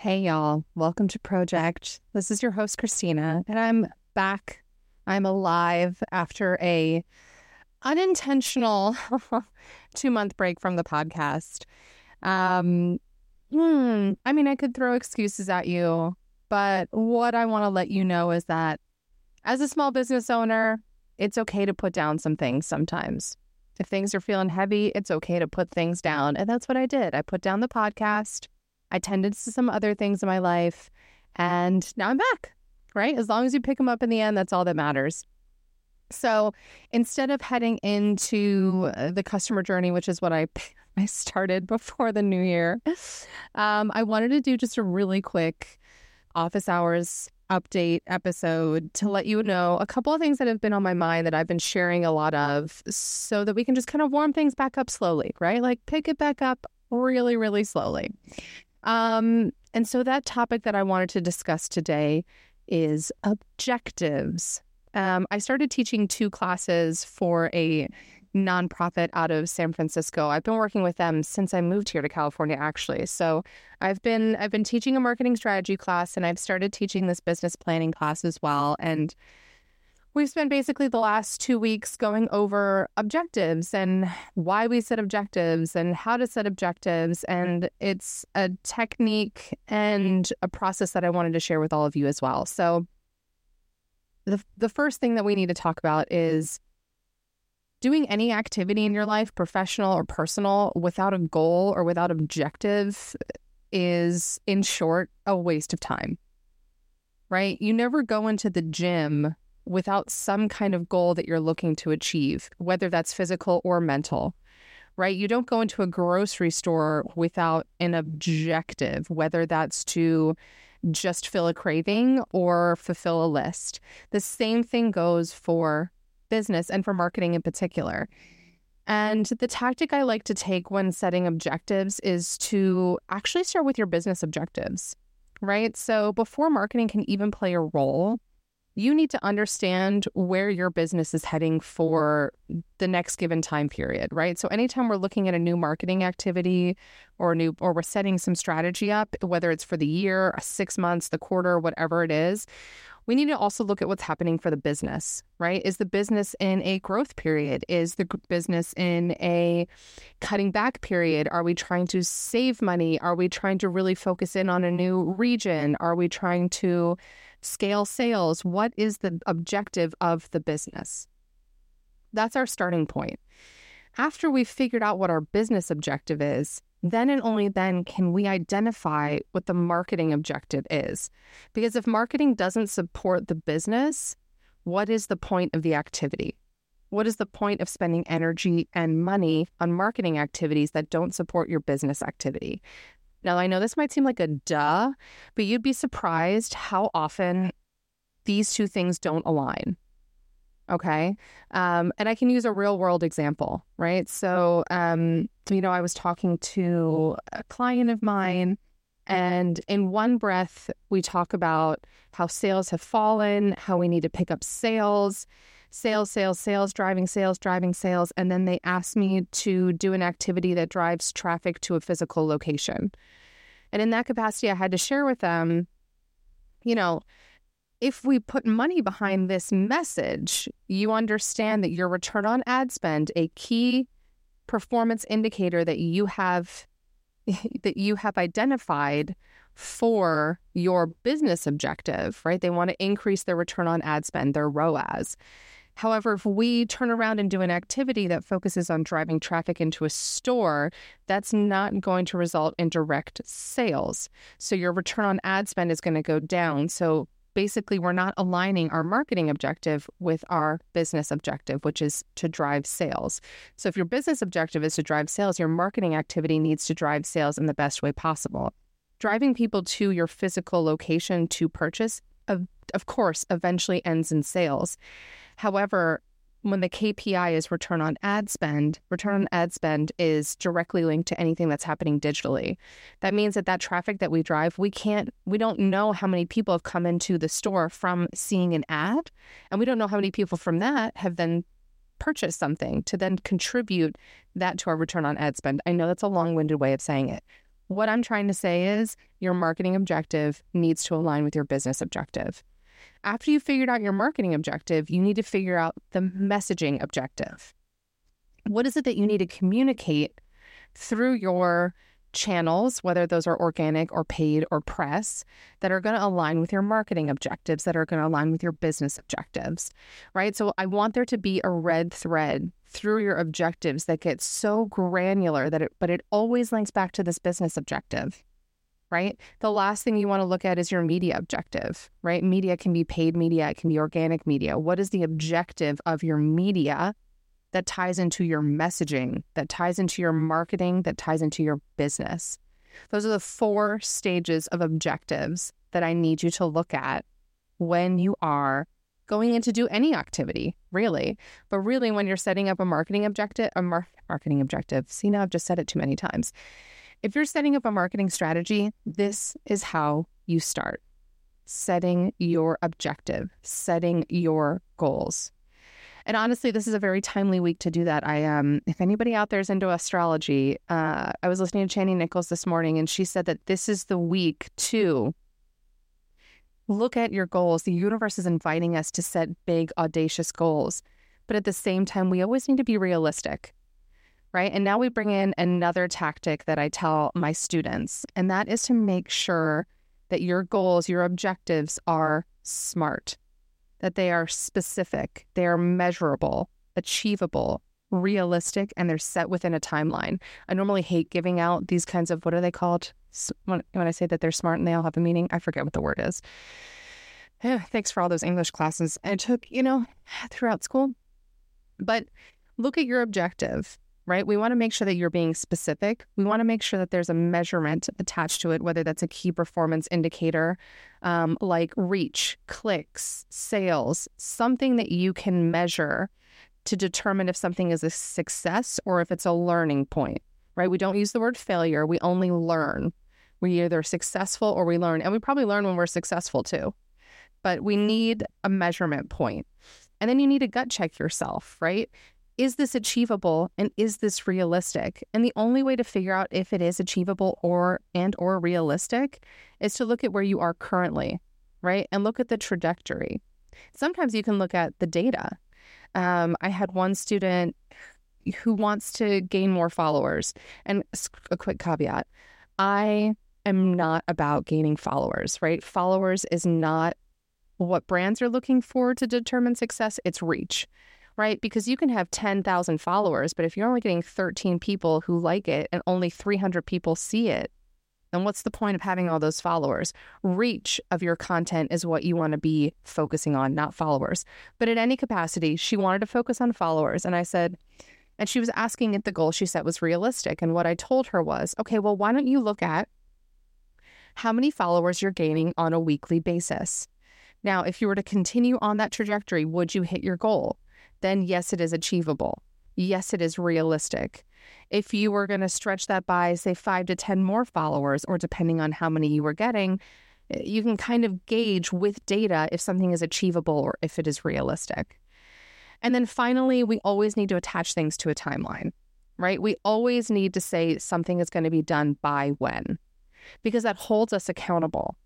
Hey, y'all. Welcome to Project. This is your host, Christina, and I'm back. I'm alive after a unintentional two month break from the podcast. Um, hmm, I mean, I could throw excuses at you, but what I want to let you know is that as a small business owner, it's okay to put down some things sometimes. If things are feeling heavy, it's okay to put things down. And that's what I did. I put down the podcast I tended to some other things in my life, and now I'm back, right? As long as you pick them up in the end, that's all that matters. So instead of heading into uh, the customer journey, which is what I I started before the new year, um, I wanted to do just a really quick office hours update episode to let you know a couple of things that have been on my mind that I've been sharing a lot of so that we can just kind of warm things back up slowly, right? Like pick it back up really, really slowly. Um, and so that topic that I wanted to discuss today is objectives. Um, I started teaching two classes for a nonprofit out of San Francisco. I've been working with them since I moved here to California actually. So I've been I've been teaching a marketing strategy class and I've started teaching this business planning class as well and We've spent basically the last two weeks going over objectives and why we set objectives and how to set objectives. And it's a technique and a process that I wanted to share with all of you as well. So, the, the first thing that we need to talk about is doing any activity in your life, professional or personal, without a goal or without objective is, in short, a waste of time. Right? You never go into the gym without some kind of goal that you're looking to achieve, whether that's physical or mental, right? You don't go into a grocery store without an objective, whether that's to just fill a craving or fulfill a list. The same thing goes for business and for marketing in particular. And the tactic I like to take when setting objectives is to actually start with your business objectives, right? So before marketing can even play a role, you need to understand where your business is heading for the next given time period, right? So anytime we're looking at a new marketing activity or new or we're setting some strategy up, whether it's for the year, 6 months, the quarter, whatever it is, we need to also look at what's happening for the business, right? Is the business in a growth period? Is the business in a cutting back period? Are we trying to save money? Are we trying to really focus in on a new region? Are we trying to scale sales. What is the objective of the business? That's our starting point. After we've figured out what our business objective is, then and only then can we identify what the marketing objective is. Because if marketing doesn't support the business, what is the point of the activity? What is the point of spending energy and money on marketing activities that don't support your business activity? Now, I know this might seem like a duh, but you'd be surprised how often these two things don't align. Okay. Um, and I can use a real world example, right? So, um, you know, I was talking to a client of mine, and in one breath, we talk about how sales have fallen, how we need to pick up sales sales, sales, sales, driving sales, driving sales. And then they asked me to do an activity that drives traffic to a physical location. And in that capacity, I had to share with them, you know, if we put money behind this message, you understand that your return on ad spend, a key performance indicator that you have that you have identified for your business objective, right? They want to increase their return on ad spend, their ROAS. However, if we turn around and do an activity that focuses on driving traffic into a store, that's not going to result in direct sales. So your return on ad spend is going to go down. So basically, we're not aligning our marketing objective with our business objective, which is to drive sales. So if your business objective is to drive sales, your marketing activity needs to drive sales in the best way possible. Driving people to your physical location to purchase, of, of course, eventually ends in sales. However, when the KPI is return on ad spend, return on ad spend is directly linked to anything that's happening digitally. That means that that traffic that we drive, we can't, we don't know how many people have come into the store from seeing an ad, and we don't know how many people from that have then purchased something to then contribute that to our return on ad spend. I know that's a long-winded way of saying it. What I'm trying to say is your marketing objective needs to align with your business objective. After you've figured out your marketing objective, you need to figure out the messaging objective. What is it that you need to communicate through your channels, whether those are organic or paid or press, that are going to align with your marketing objectives, that are going to align with your business objectives, right? So I want there to be a red thread through your objectives that gets so granular that it, but it always links back to this business objective. Right. The last thing you want to look at is your media objective, right? Media can be paid media, it can be organic media. What is the objective of your media that ties into your messaging, that ties into your marketing, that ties into your business. Those are the four stages of objectives that I need you to look at when you are going in to do any activity, really. But really, when you're setting up a marketing objective, a mar- marketing objective, see, now I've just said it too many times. If you're setting up a marketing strategy, this is how you start setting your objective, setting your goals. And honestly, this is a very timely week to do that. I um, if anybody out there is into astrology, uh, I was listening to Chani Nicholas this morning, and she said that this is the week to look at your goals. The universe is inviting us to set big, audacious goals, but at the same time, we always need to be realistic. Right. And now we bring in another tactic that I tell my students, and that is to make sure that your goals, your objectives are smart that they are specific, they are measurable, achievable, realistic, and they're set within a timeline. I normally hate giving out these kinds of what are they called? When, I say that they're smart and they all have a meaning, I forget what the word is. Thanks for all those English classes I took, you know, throughout school. But look at your objective right? We want to make sure that you're being specific. We want to make sure that there's a measurement attached to it, whether that's a key performance indicator um, like reach, clicks, sales, something that you can measure to determine if something is a success or if it's a learning point, right? We don't use the word failure, we only learn. We either successful or we learn, and we probably learn when we're successful too. But we need a measurement point. And then you need to gut check yourself, right? Is this achievable and is this realistic? And the only way to figure out if it is achievable or and or realistic is to look at where you are currently, right? And look at the trajectory. Sometimes you can look at the data. Um, I had one student who wants to gain more followers. And a quick caveat I am not about gaining followers, right? Followers is not what brands are looking for to determine success, it's reach right? Because you can have 10,000 followers, but if you're only getting 13 people who like it and only 300 people see it, then what's the point of having all those followers? Reach of your content is what you want to be focusing on, not followers. But at any capacity, she wanted to focus on followers. And I said, and she was asking if the goal she set was realistic. And what I told her was, okay, well, why don't you look at how many followers you're gaining on a weekly basis? Now, if you were to continue on that trajectory, would you hit your goal? Then yes, it is achievable. Yes, it is realistic. If you were going to stretch that by, say, five to 10 more followers, or depending on how many you were getting, eh, you can kind of gauge with data if something is achievable or if it is realistic. And then finally, we always need to attach things to a timeline, right? We always need to say something is going to be done by when, because that holds us accountable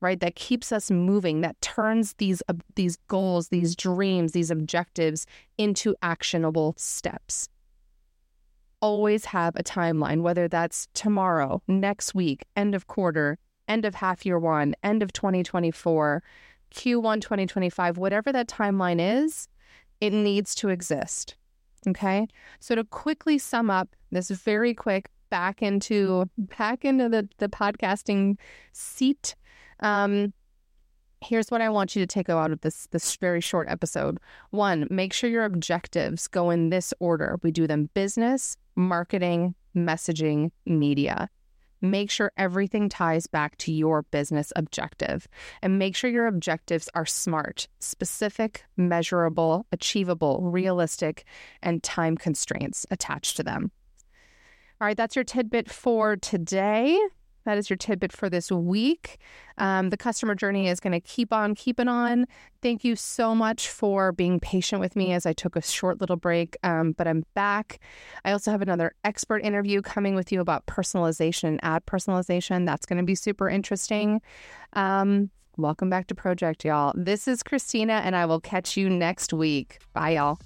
right that keeps us moving that turns these uh, these goals these dreams these objectives into actionable steps. Always have a timeline whether that's tomorrow next week end of quarter end of half year 1 end of 2024 Q1 2025 whatever that timeline is it needs to exist okay? So to quickly sum up this very quick back into back into the the podcasting seat um, here's what I want you to take out of this this very short episode. One, make sure your objectives go in this order. We do them business, marketing, messaging, media. Make sure everything ties back to your business objective and make sure your objectives are smart, specific, measurable, achievable, realistic, and time constraints attached to them. All right, that's your tidbit for today. That is your tidbit for this week. Um, the customer journey is going to keep on keeping on. Thank you so much for being patient with me as I took a short little break, um, but I'm back. I also have another expert interview coming with you about personalization and ad personalization. That's going to be super interesting. Um, welcome back to Project, y'all. This is Christina, and I will catch you next week. Bye, y'all.